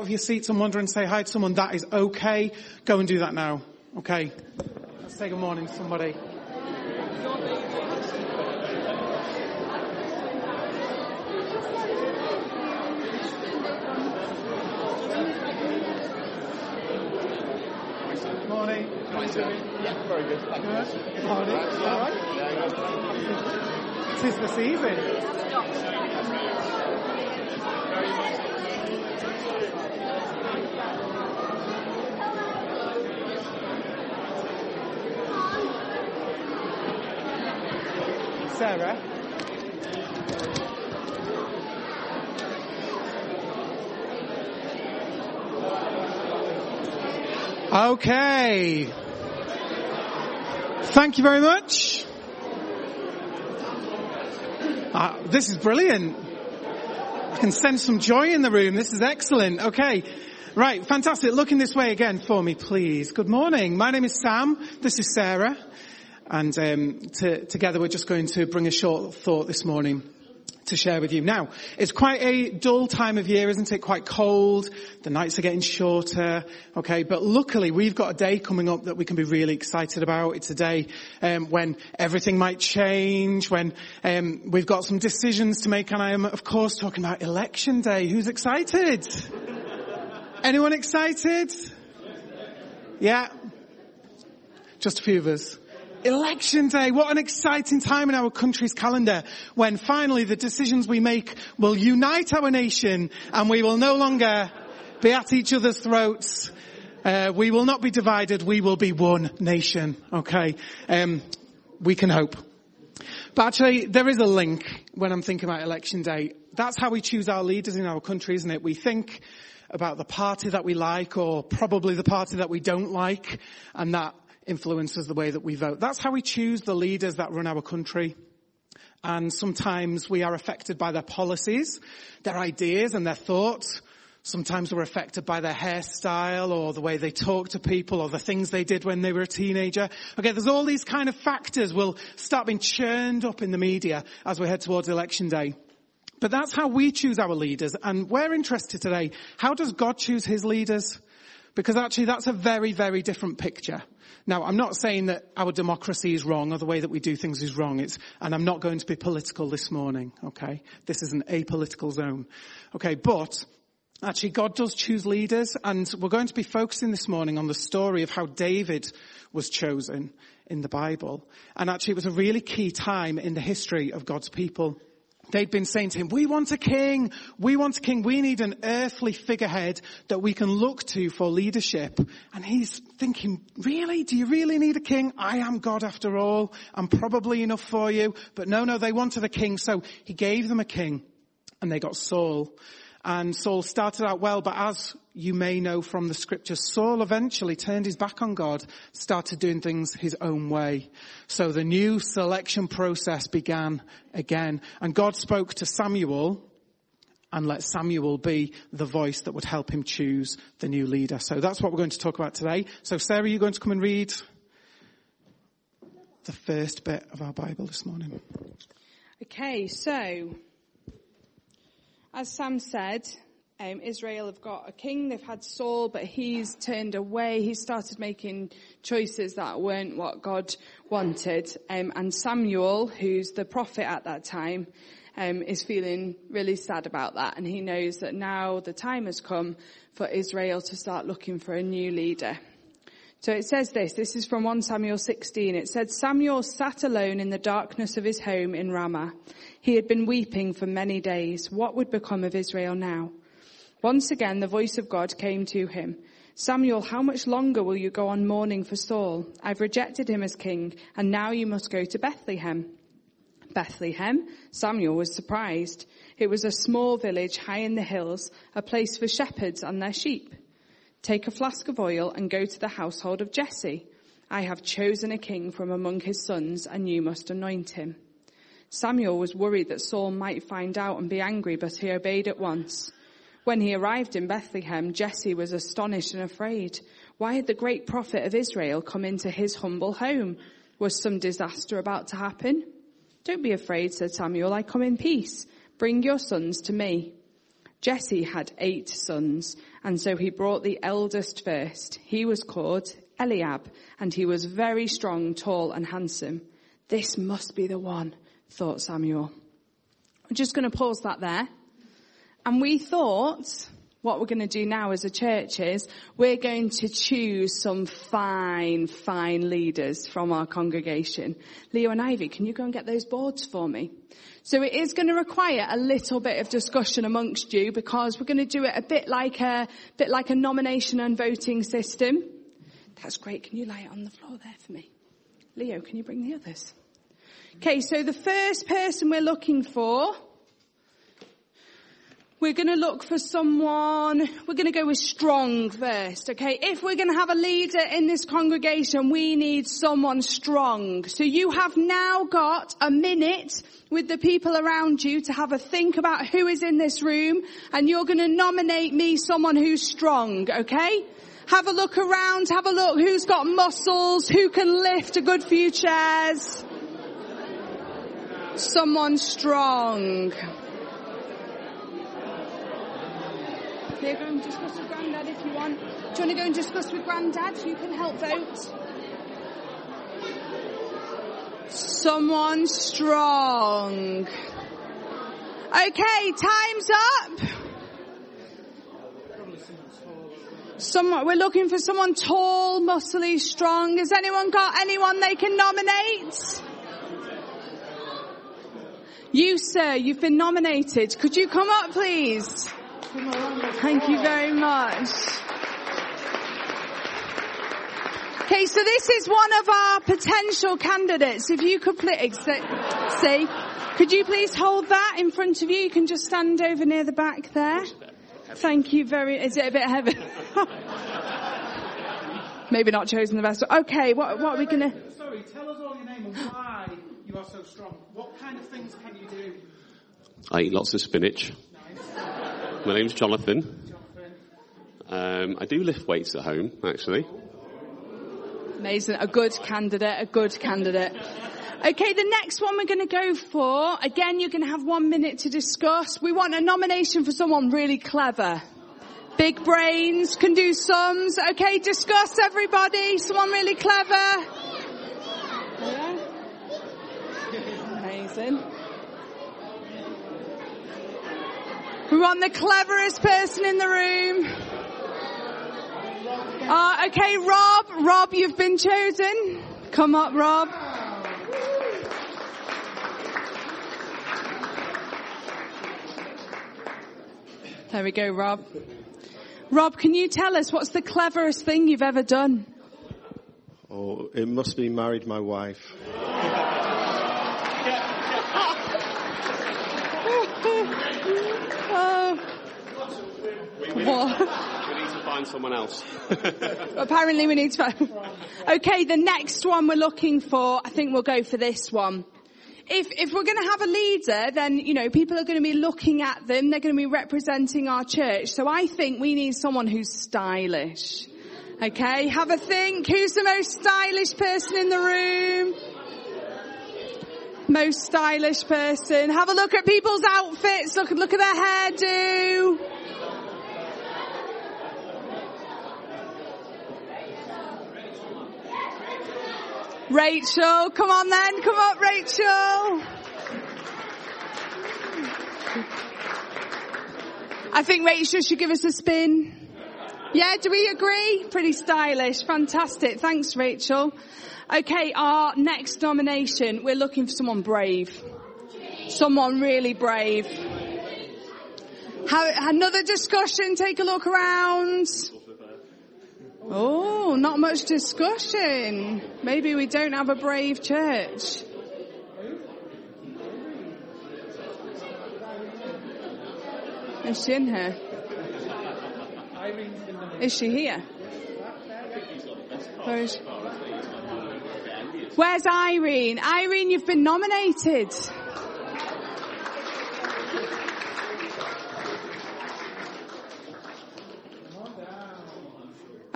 out of your seats and wander and say hi to someone, that is okay. Go and do that now. Okay. Let's say good morning to somebody. Good morning. How are? Yeah, very good. Thank. Good. Morning. All right. Tis the season. Sarah. Okay. Thank you very much. Uh, this is brilliant. I can sense some joy in the room. This is excellent. Okay. Right. Fantastic. Looking this way again for me, please. Good morning. My name is Sam. This is Sarah. And um, to, together we're just going to bring a short thought this morning to share with you. Now, it's quite a dull time of year, isn't it? Quite cold. The nights are getting shorter. Okay, but luckily we've got a day coming up that we can be really excited about. It's a day um, when everything might change, when um, we've got some decisions to make, and I am, of course, talking about election day. Who's excited? Anyone excited? Yeah. Just a few of us. Election day, what an exciting time in our country's calendar when finally the decisions we make will unite our nation and we will no longer be at each other's throats. Uh, we will not be divided, we will be one nation. Okay. Um, we can hope. But actually, there is a link when I'm thinking about election day. That's how we choose our leaders in our country, isn't it? We think about the party that we like or probably the party that we don't like and that influences the way that we vote. That's how we choose the leaders that run our country. And sometimes we are affected by their policies, their ideas and their thoughts. Sometimes we're affected by their hairstyle or the way they talk to people or the things they did when they were a teenager. Okay, there's all these kind of factors will start being churned up in the media as we head towards election day. But that's how we choose our leaders and we're interested today. How does God choose his leaders? Because actually that's a very, very different picture. Now, I'm not saying that our democracy is wrong or the way that we do things is wrong. It's, and I'm not going to be political this morning, okay? This is an apolitical zone. Okay, but actually God does choose leaders and we're going to be focusing this morning on the story of how David was chosen in the Bible. And actually it was a really key time in the history of God's people. They'd been saying to him, we want a king. We want a king. We need an earthly figurehead that we can look to for leadership. And he's thinking, really? Do you really need a king? I am God after all. I'm probably enough for you. But no, no, they wanted a king. So he gave them a king and they got Saul. And Saul started out well, but as you may know from the scriptures, Saul eventually turned his back on God, started doing things his own way. So the new selection process began again. And God spoke to Samuel and let Samuel be the voice that would help him choose the new leader. So that's what we're going to talk about today. So Sarah, you're going to come and read the first bit of our Bible this morning. Okay, so as Sam said, um, Israel have got a king. They've had Saul, but he's turned away. He started making choices that weren't what God wanted. Um, and Samuel, who's the prophet at that time, um, is feeling really sad about that. And he knows that now the time has come for Israel to start looking for a new leader. So it says this, this is from 1 Samuel 16. It said, Samuel sat alone in the darkness of his home in Ramah. He had been weeping for many days. What would become of Israel now? Once again, the voice of God came to him. Samuel, how much longer will you go on mourning for Saul? I've rejected him as king, and now you must go to Bethlehem. Bethlehem? Samuel was surprised. It was a small village high in the hills, a place for shepherds and their sheep. Take a flask of oil and go to the household of Jesse. I have chosen a king from among his sons, and you must anoint him. Samuel was worried that Saul might find out and be angry, but he obeyed at once. When he arrived in Bethlehem, Jesse was astonished and afraid. Why had the great prophet of Israel come into his humble home? Was some disaster about to happen? Don't be afraid, said Samuel. I come in peace. Bring your sons to me. Jesse had eight sons, and so he brought the eldest first. He was called Eliab, and he was very strong, tall, and handsome. This must be the one, thought Samuel. I'm just going to pause that there. And we thought what we're going to do now as a church is we're going to choose some fine, fine leaders from our congregation. Leo and Ivy, can you go and get those boards for me? So it is going to require a little bit of discussion amongst you because we're going to do it a bit like a, bit like a nomination and voting system. That's great. Can you lay it on the floor there for me? Leo, can you bring the others? Okay, so the first person we're looking for we're going to look for someone, we're going to go with strong first, okay? If we're going to have a leader in this congregation, we need someone strong. So you have now got a minute with the people around you to have a think about who is in this room and you're going to nominate me someone who's strong, okay? Have a look around, have a look who's got muscles, who can lift a good few chairs. Someone strong. Here, go and discuss with Grandad if you want. Do you want to go and discuss with Grandad? You can help vote. Someone strong. Okay, time's up. Someone, we're looking for someone tall, muscly, strong. Has anyone got anyone they can nominate? You, sir, you've been nominated. Could you come up, please? Thank you very much. Okay, so this is one of our potential candidates. If you could please, see, could you please hold that in front of you? You can just stand over near the back there. Thank you very, is it a bit heavy? Maybe not chosen the best. Okay, what, what are we gonna? Sorry, tell us all your name and why you are so strong. What kind of things can you do? I eat lots of spinach. My name's Jonathan. Um, I do lift weights at home, actually. Amazing. A good candidate, a good candidate. Okay, the next one we're going to go for, again, you're going to have one minute to discuss. We want a nomination for someone really clever. Big brains, can do sums. Okay, discuss everybody. Someone really clever. Yeah. Amazing. We want the cleverest person in the room. Uh, okay, Rob. Rob, you've been chosen. Come up, Rob. There we go, Rob. Rob, can you tell us what's the cleverest thing you've ever done? Oh, it must be married my wife. Oh. What? We need to find someone else. Apparently we need to. find. Okay, the next one we're looking for, I think we'll go for this one. If, if we're going to have a leader, then, you know, people are going to be looking at them. They're going to be representing our church. So I think we need someone who's stylish. Okay, have a think. Who's the most stylish person in the room? Most stylish person. Have a look at people's outfits. Look, look at their hairdo. Rachel, come on then, come up Rachel. I think Rachel should give us a spin. Yeah, do we agree? Pretty stylish, fantastic. Thanks Rachel. Okay, our next nomination, we're looking for someone brave. Someone really brave. Have another discussion, take a look around. Oh, not much discussion. Maybe we don't have a brave church. Is she in here? Is she here? Where is? Where's Irene? Irene, you've been nominated.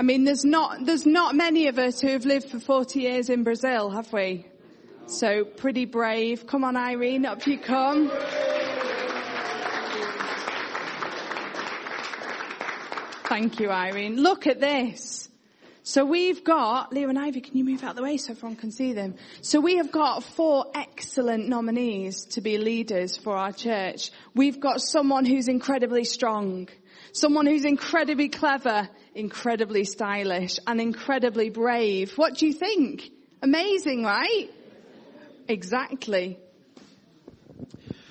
Mean, there's not, there's not many of us who have lived for 40 years in Brazil, have we? So pretty brave. Come on, Irene, up you come. Thank you, Irene. Look at this. So we've got, Leo and Ivy, can you move out of the way so everyone can see them? So we have got four excellent nominees to be leaders for our church. We've got someone who's incredibly strong, someone who's incredibly clever, incredibly stylish, and incredibly brave. What do you think? Amazing, right? Exactly.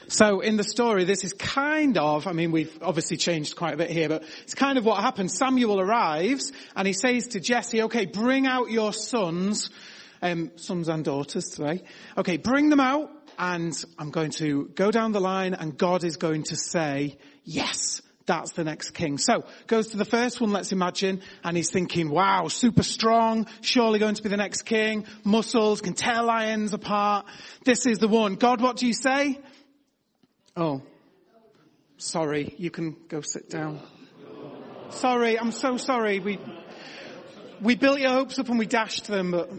So in the story, this is kind of, I mean, we've obviously changed quite a bit here, but it's kind of what happens. Samuel arrives and he says to Jesse, okay, bring out your sons, um, sons and daughters today. Okay, bring them out and I'm going to go down the line and God is going to say, yes, that's the next king. So, goes to the first one, let's imagine, and he's thinking, wow, super strong, surely going to be the next king, muscles, can tear lions apart. This is the one. God, what do you say? Oh, sorry, you can go sit down. Sorry, I'm so sorry. We, we built your hopes up and we dashed them, but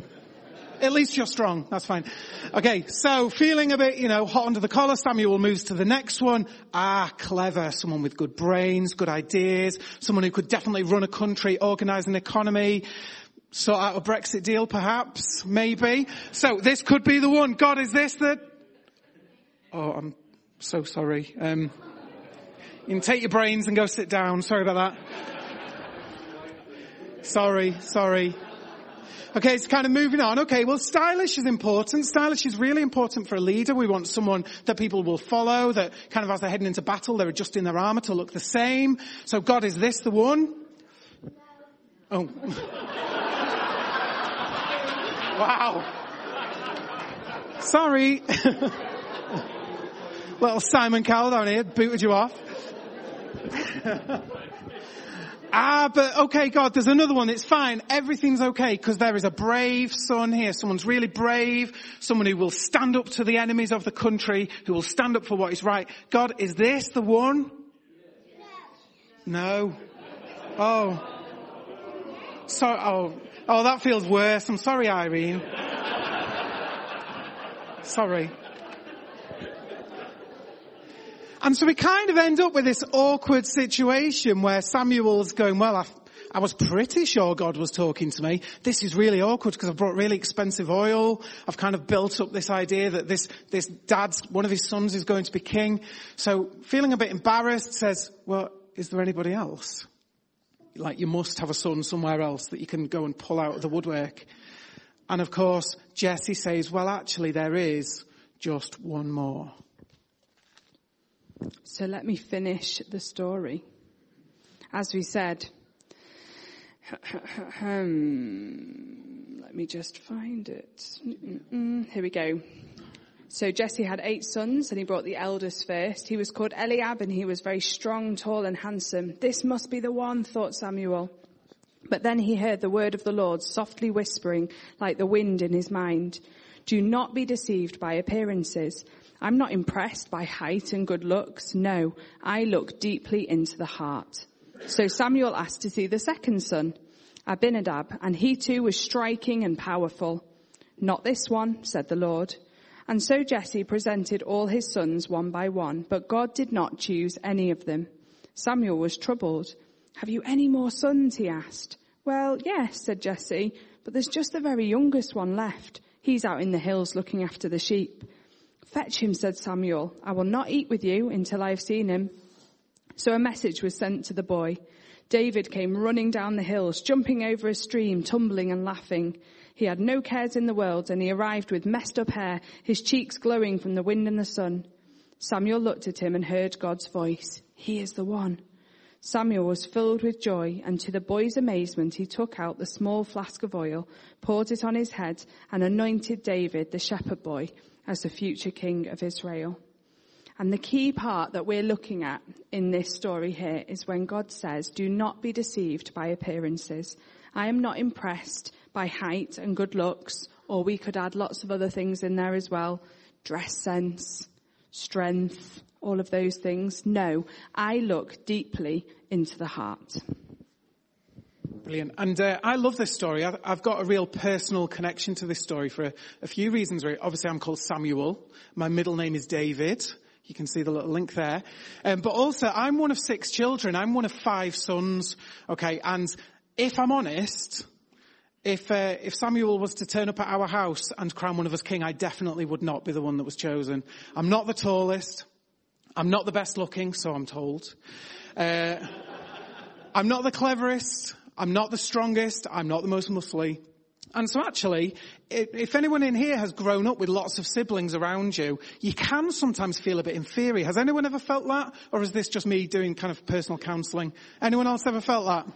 at least you're strong. That's fine. Okay, so feeling a bit, you know, hot under the collar, Samuel moves to the next one. Ah, clever. Someone with good brains, good ideas, someone who could definitely run a country, organize an economy, sort out a Brexit deal perhaps, maybe. So this could be the one. God, is this that? Oh, I'm so sorry. Um, you can take your brains and go sit down. Sorry about that. Sorry, sorry. Okay, it's kind of moving on. Okay, well, stylish is important. Stylish is really important for a leader. We want someone that people will follow, that kind of as they're heading into battle, they're adjusting their armor to look the same. So God, is this the one? Oh. wow. Sorry. Little Simon Cowell down here booted you off. ah, but okay, God, there's another one. It's fine. Everything's okay because there is a brave son here. Someone's really brave. Someone who will stand up to the enemies of the country, who will stand up for what is right. God, is this the one? No. Oh. So, oh, oh, that feels worse. I'm sorry, Irene. sorry. And so we kind of end up with this awkward situation where Samuel's going, well, I, I was pretty sure God was talking to me. This is really awkward because I've brought really expensive oil. I've kind of built up this idea that this, this dad's, one of his sons is going to be king. So feeling a bit embarrassed says, well, is there anybody else? Like you must have a son somewhere else that you can go and pull out of the woodwork. And of course, Jesse says, well, actually there is just one more. So let me finish the story. As we said, hmm, let me just find it. Here we go. So Jesse had eight sons and he brought the eldest first. He was called Eliab and he was very strong, tall and handsome. This must be the one, thought Samuel. But then he heard the word of the Lord softly whispering like the wind in his mind. Do not be deceived by appearances. I'm not impressed by height and good looks. No, I look deeply into the heart. So Samuel asked to see the second son, Abinadab, and he too was striking and powerful. Not this one, said the Lord. And so Jesse presented all his sons one by one, but God did not choose any of them. Samuel was troubled. Have you any more sons? he asked. Well, yes, said Jesse, but there's just the very youngest one left. He's out in the hills looking after the sheep. Fetch him, said Samuel. I will not eat with you until I have seen him. So a message was sent to the boy. David came running down the hills, jumping over a stream, tumbling and laughing. He had no cares in the world and he arrived with messed up hair, his cheeks glowing from the wind and the sun. Samuel looked at him and heard God's voice. He is the one. Samuel was filled with joy and to the boy's amazement he took out the small flask of oil, poured it on his head and anointed David, the shepherd boy, as the future king of Israel. And the key part that we're looking at in this story here is when God says, do not be deceived by appearances. I am not impressed by height and good looks, or we could add lots of other things in there as well. Dress sense, strength, all of those things. No, I look deeply into the heart. Brilliant. And uh, I love this story. I've, I've, got a real personal connection to this story for a, a few reasons. Obviously, I'm called Samuel. My middle name is David. You can see the little link there. Um, but also, I'm one of six children. I'm one of five sons. Okay, and if I'm honest, if uh, if Samuel was to turn up at our house and crown one of us king, I definitely would not be the one that was chosen. I'm not the tallest. I'm not the best looking, so I'm told. Uh, I'm not the cleverest. I'm not the strongest. I'm not the most muscly. And so actually, if anyone in here has grown up with lots of siblings around you, you can sometimes feel a bit inferior. Has anyone ever felt that? Or is this just me doing kind of personal counseling? Anyone else ever felt that?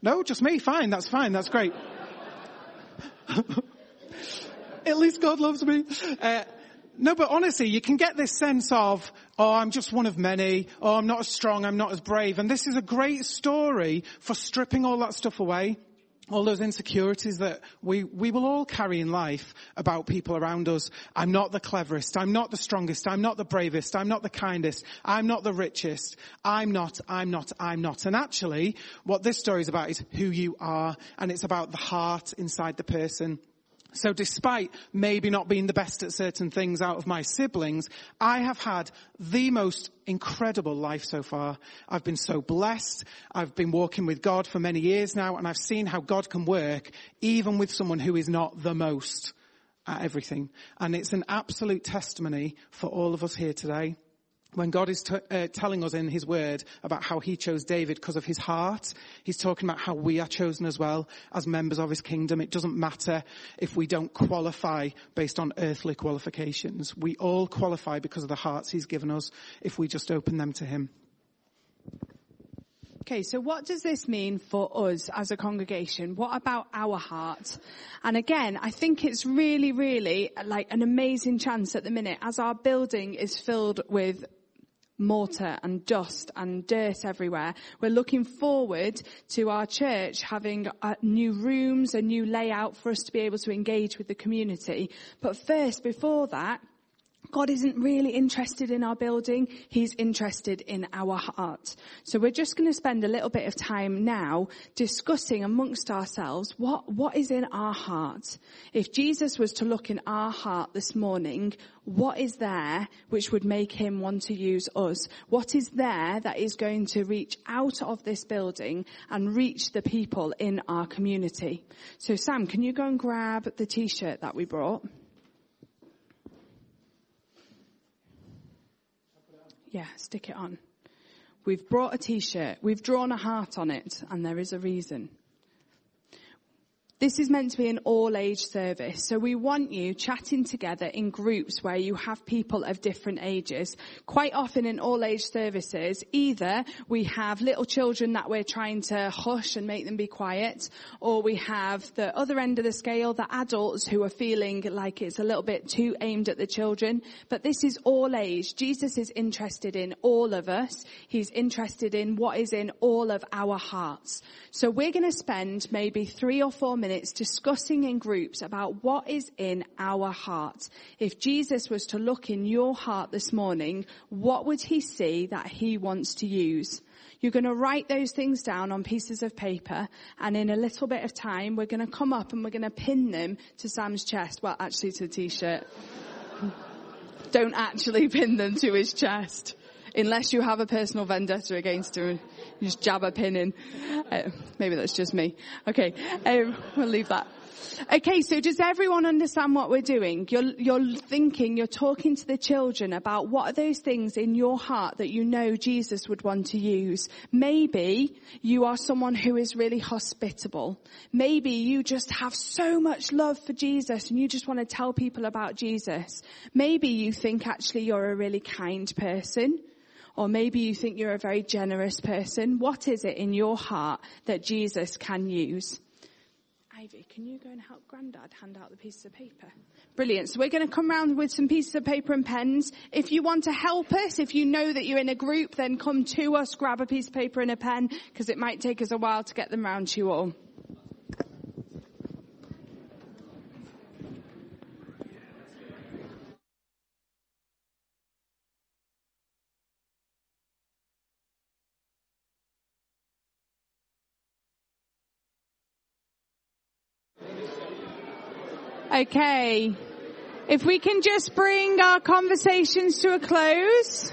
No, just me. Fine. That's fine. That's great. At least God loves me. Uh, no, but honestly, you can get this sense of, oh, I'm just one of many. Oh, I'm not as strong. I'm not as brave. And this is a great story for stripping all that stuff away all those insecurities that we, we will all carry in life about people around us. I'm not the cleverest. I'm not the strongest. I'm not the bravest. I'm not the kindest. I'm not the richest. I'm not, I'm not, I'm not. And actually, what this story is about is who you are, and it's about the heart inside the person. So despite maybe not being the best at certain things out of my siblings, I have had the most incredible life so far. I've been so blessed. I've been walking with God for many years now and I've seen how God can work even with someone who is not the most at everything. And it's an absolute testimony for all of us here today when God is t- uh, telling us in His Word about how He chose David because of His heart, He's talking about how we are chosen as well as members of His kingdom. It doesn't matter if we don't qualify based on earthly qualifications. We all qualify because of the hearts He's given us if we just open them to Him. Okay, so what does this mean for us as a congregation? What about our heart? And again, I think it's really, really like an amazing chance at the minute as our building is filled with mortar and dust and dirt everywhere. We're looking forward to our church having uh, new rooms, a new layout for us to be able to engage with the community. But first, before that, God isn't really interested in our building. He's interested in our heart. So we're just going to spend a little bit of time now discussing amongst ourselves what, what is in our heart. If Jesus was to look in our heart this morning, what is there which would make him want to use us? What is there that is going to reach out of this building and reach the people in our community? So Sam, can you go and grab the t-shirt that we brought? Yeah, stick it on. We've brought a t-shirt. We've drawn a heart on it and there is a reason. This is meant to be an all age service. So we want you chatting together in groups where you have people of different ages. Quite often in all age services, either we have little children that we're trying to hush and make them be quiet, or we have the other end of the scale, the adults who are feeling like it's a little bit too aimed at the children. But this is all age. Jesus is interested in all of us. He's interested in what is in all of our hearts. So we're going to spend maybe three or four minutes discussing in groups about what is in our heart. If Jesus was to look in your heart this morning, what would he see that he wants to use? You're going to write those things down on pieces of paper and in a little bit of time we're going to come up and we're going to pin them to Sam's chest. Well, actually to the t-shirt. Don't actually pin them to his chest unless you have a personal vendetta against him. You just jab a pin in. Uh, maybe that's just me. Okay, um, we'll leave that. Okay, so does everyone understand what we're doing? You're, you're thinking, you're talking to the children about what are those things in your heart that you know Jesus would want to use. Maybe you are someone who is really hospitable. Maybe you just have so much love for Jesus and you just want to tell people about Jesus. Maybe you think actually you're a really kind person. Or maybe you think you're a very generous person. What is it in your heart that Jesus can use? Ivy, can you go and help Grandad hand out the pieces of paper? Brilliant. So we're going to come round with some pieces of paper and pens. If you want to help us, if you know that you're in a group, then come to us, grab a piece of paper and a pen, because it might take us a while to get them round to you all. Okay. If we can just bring our conversations to a close.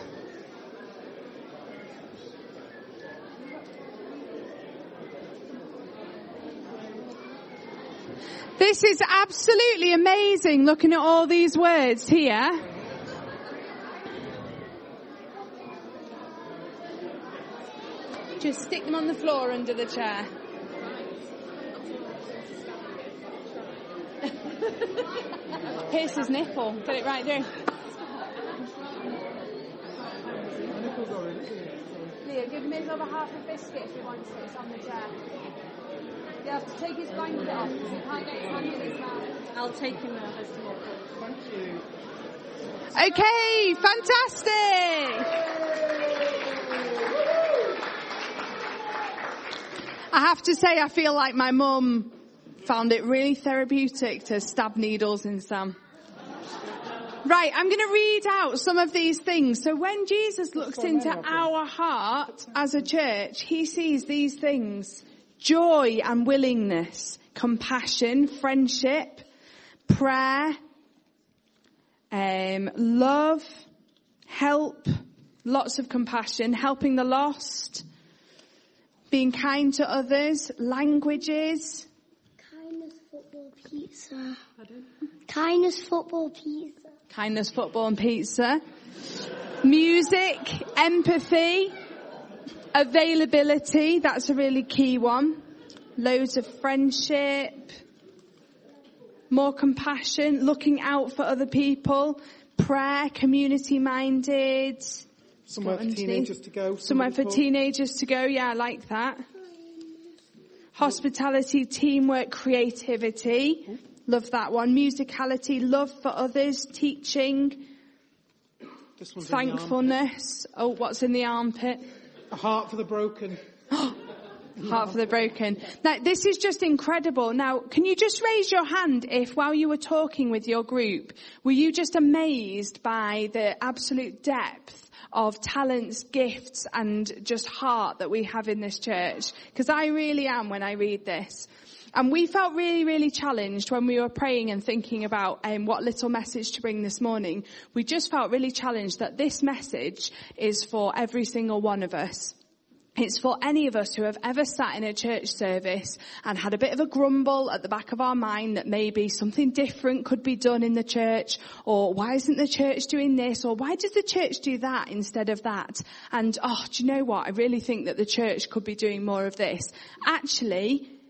This is absolutely amazing looking at all these words here. Just stick them on the floor under the chair. Pierce his nipple. Get it right there. Leo, give him his other half a biscuit if he wants it. It's on the chair. You have to take his blanket off because he can't get his hand in his mouth. I'll take him now. As to Okay, fantastic. I have to say, I feel like my mum found it really therapeutic to stab needles in Sam. Right, I'm going to read out some of these things. So when Jesus looks into our heart as a church, he sees these things. Joy and willingness, compassion, friendship, prayer, um, love, help, lots of compassion, helping the lost, being kind to others, languages, Kindness football pizza. Kindness football pizza. Kindness, football and pizza, music, empathy, availability, that's a really key one, loads of friendship, more compassion, looking out for other people, prayer, community minded, Somewhere for teenagers to go. somewhere for teenagers to go, yeah, I like that. Hospitality, teamwork, creativity. Love that one. Musicality, love for others, teaching. This one's in the arm. thankfulness. Oh, what's in the armpit? A heart for the broken. Heart for the broken. Now, this is just incredible. Now, can you just raise your hand if while you were talking with your group, were you just amazed by the absolute depth of talents, gifts, and just heart that we have in this church? Because I really am when I read this. And we felt really, really challenged when we were praying and thinking about um, what little message to bring this morning. We just felt really challenged that this message is for every single one of us. It's for any of us who have ever sat in a church service and had a bit of a grumble at the back of our mind that maybe something different could be done in the church or why isn't the church doing this or why does the church do that instead of that? And oh, do you know what? I really think that the church could be doing more of this. Actually,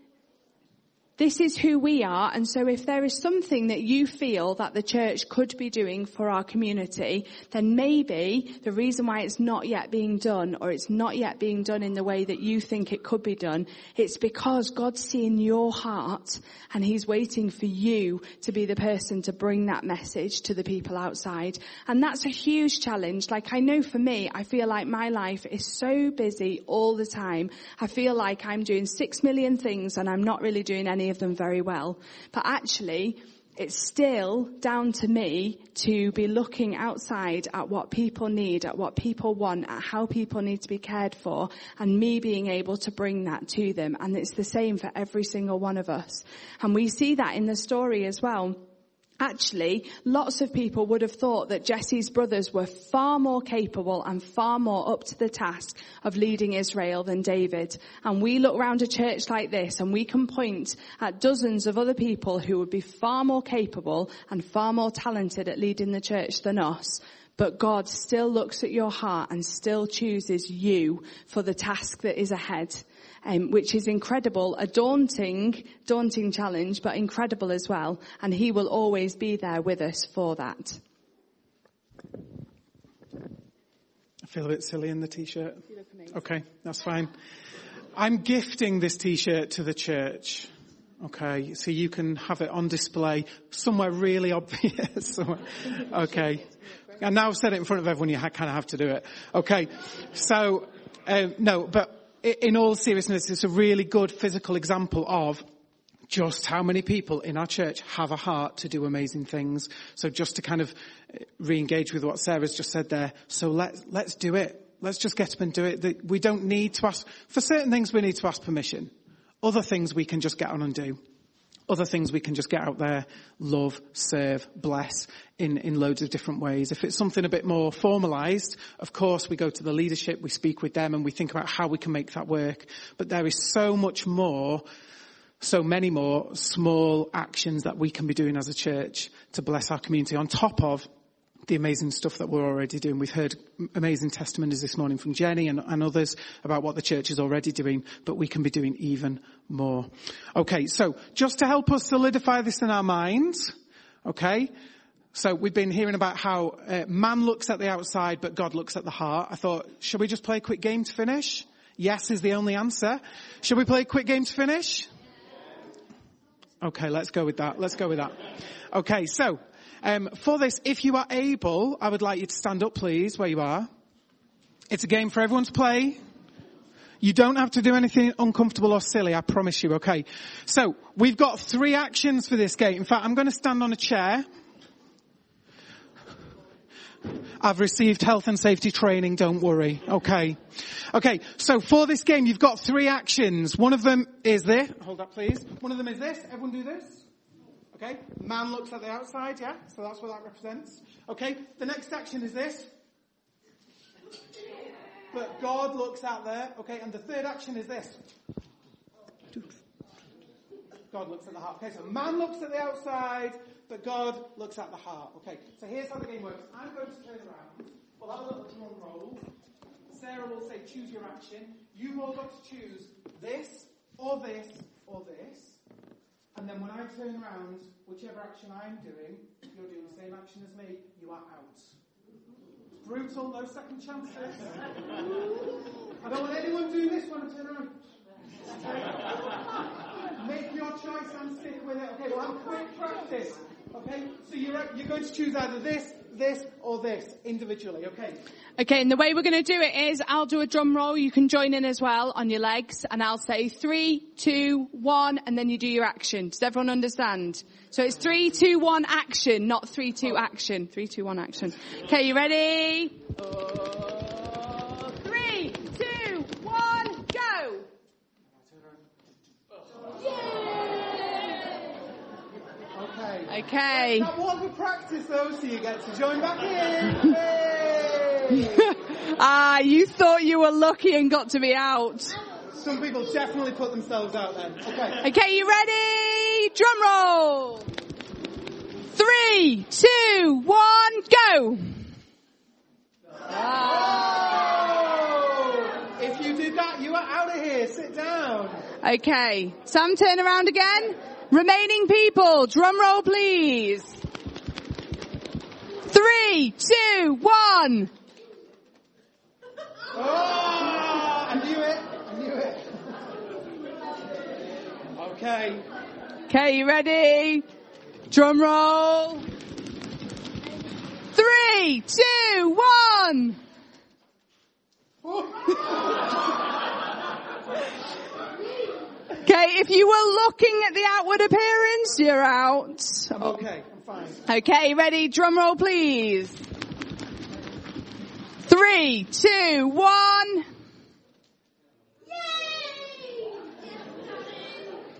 this is who we are, and so if there is something that you feel that the church could be doing for our community, then maybe the reason why it's not yet being done, or it's not yet being done in the way that you think it could be done, it's because God's seeing your heart, and He's waiting for you to be the person to bring that message to the people outside. And that's a huge challenge. Like I know for me, I feel like my life is so busy all the time. I feel like I'm doing six million things and I'm not really doing any of them very well. But actually, it's still down to me to be looking outside at what people need, at what people want, at how people need to be cared for, and me being able to bring that to them. And it's the same for every single one of us. And we see that in the story as well. Actually, lots of people would have thought that Jesse's brothers were far more capable and far more up to the task of leading Israel than David. And we look around a church like this and we can point at dozens of other people who would be far more capable and far more talented at leading the church than us. But God still looks at your heart and still chooses you for the task that is ahead. Um, which is incredible, a daunting, daunting challenge, but incredible as well. And He will always be there with us for that. I feel a bit silly in the t-shirt. Okay, that's fine. I'm gifting this t-shirt to the church. Okay, so you can have it on display somewhere really obvious. somewhere. Okay. And now I've said it in front of everyone, you kind of have to do it. Okay. So, um, no, but in all seriousness, it's a really good physical example of just how many people in our church have a heart to do amazing things. So just to kind of uh, re-engage with what Sarah's just said there. So let's, let's do it. Let's just get up and do it. We don't need to ask, for certain things we need to ask permission. Other things we can just get on and do. Other things we can just get out there, love, serve, bless in, in loads of different ways. If it's something a bit more formalized, of course we go to the leadership, we speak with them and we think about how we can make that work. But there is so much more so many more small actions that we can be doing as a church to bless our community on top of the amazing stuff that we're already doing. We've heard amazing testimonies this morning from Jenny and, and, others about what the church is already doing, but we can be doing even more. Okay, so just to help us solidify this in our minds, okay, so we've been hearing about how uh, man looks at the outside, but God looks at the heart. I thought, should we just play a quick game to finish? Yes is the only answer. Should we play a quick game to finish? Okay, let's go with that. Let's go with that. Okay, so um, for this, if you are able, I would like you to stand up, please, where you are. It's a game for everyone to play. You don't have to do anything uncomfortable or silly, I promise you, okay? So, we've got three actions for this game. In fact, I'm going to stand on a chair. I've received health and safety training, don't worry. Okay. Okay, so for this game, you've got three actions. One of them is this. Hold up, please. One of them is this. Everyone do this. Okay? Man looks at the outside, yeah? So that's what that represents. Okay? The next action is this. But God looks out there. Okay? And the third action is this. God looks at the heart. Okay, so man looks at the outside, but God looks at the heart. Okay, so here's how the game works. I'm going to turn around. We'll have a little drum roll. Sarah will say, choose your action. You've all got to choose this, or this, or this. And then when I turn around, whichever action I'm doing, you're doing the same action as me, you are out. Brutal, no second chances. I don't want anyone doing this when I turn around. Make your choice and stick with it. Okay, we'll a quick practice. Okay, so you're, you're going to choose either this, this, or this individually. Okay. Okay, and the way we're going to do it is I'll do a drum roll. You can join in as well on your legs, and I'll say three, two, one, and then you do your action. Does everyone understand? So it's three, two, one, action, not three, two, oh. action. Three, two, one, action. Okay, you ready? Uh, three, two, one, go! Okay. That was a practice though, so you get to join back in. Ah, you thought you were lucky and got to be out. Some people definitely put themselves out then. Okay. Okay, you ready? Drum roll! Three, two, one, go! Oh! If you did that, you are out of here. Sit down. Okay, Sam, turn around again. Remaining people, drum roll please. Three, two, one. Oh, I knew it. I knew it. Okay. Okay, you ready? Drum roll. Three, two, one. Okay, if you were looking at the outward appearance, you're out. I'm okay. I'm fine. Okay, ready? Drum roll, please. Three, two, one.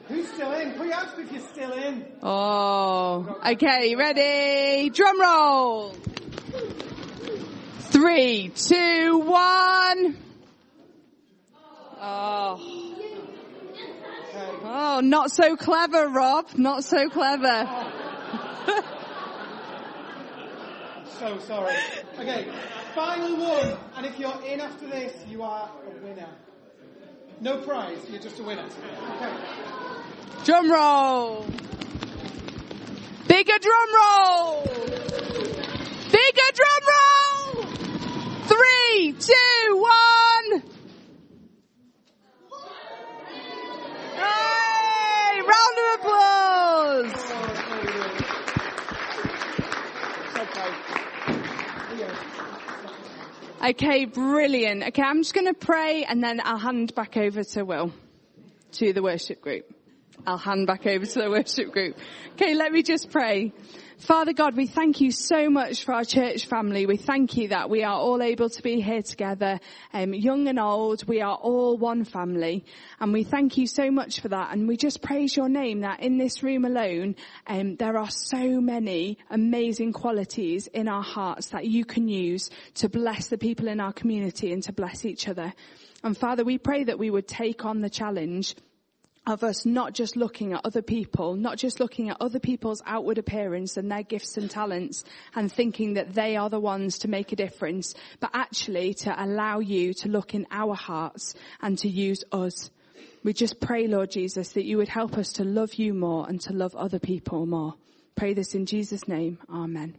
Who's still in? Put your hands if you're still in. Oh, okay, ready? Drum roll. Three, two, one. Oh. Oh, not so clever, Rob. Not so clever. So sorry. Okay. Final one. And if you're in after this, you are a winner. No prize. You're just a winner. Okay. Drum roll. Bigger drum roll. Bigger drum roll. Three, two, one. Hey! Round of applause. Okay, brilliant. Okay, I'm just going to pray and then I'll hand back over to Will, to the worship group. I'll hand back over to the worship group. Okay, let me just pray. Father God, we thank you so much for our church family. We thank you that we are all able to be here together, um, young and old. We are all one family, and we thank you so much for that. And we just praise your name that in this room alone, um, there are so many amazing qualities in our hearts that you can use to bless the people in our community and to bless each other. And Father, we pray that we would take on the challenge of us not just looking at other people, not just looking at other people's outward appearance and their gifts and talents and thinking that they are the ones to make a difference, but actually to allow you to look in our hearts and to use us. We just pray, Lord Jesus, that you would help us to love you more and to love other people more. Pray this in Jesus' name. Amen.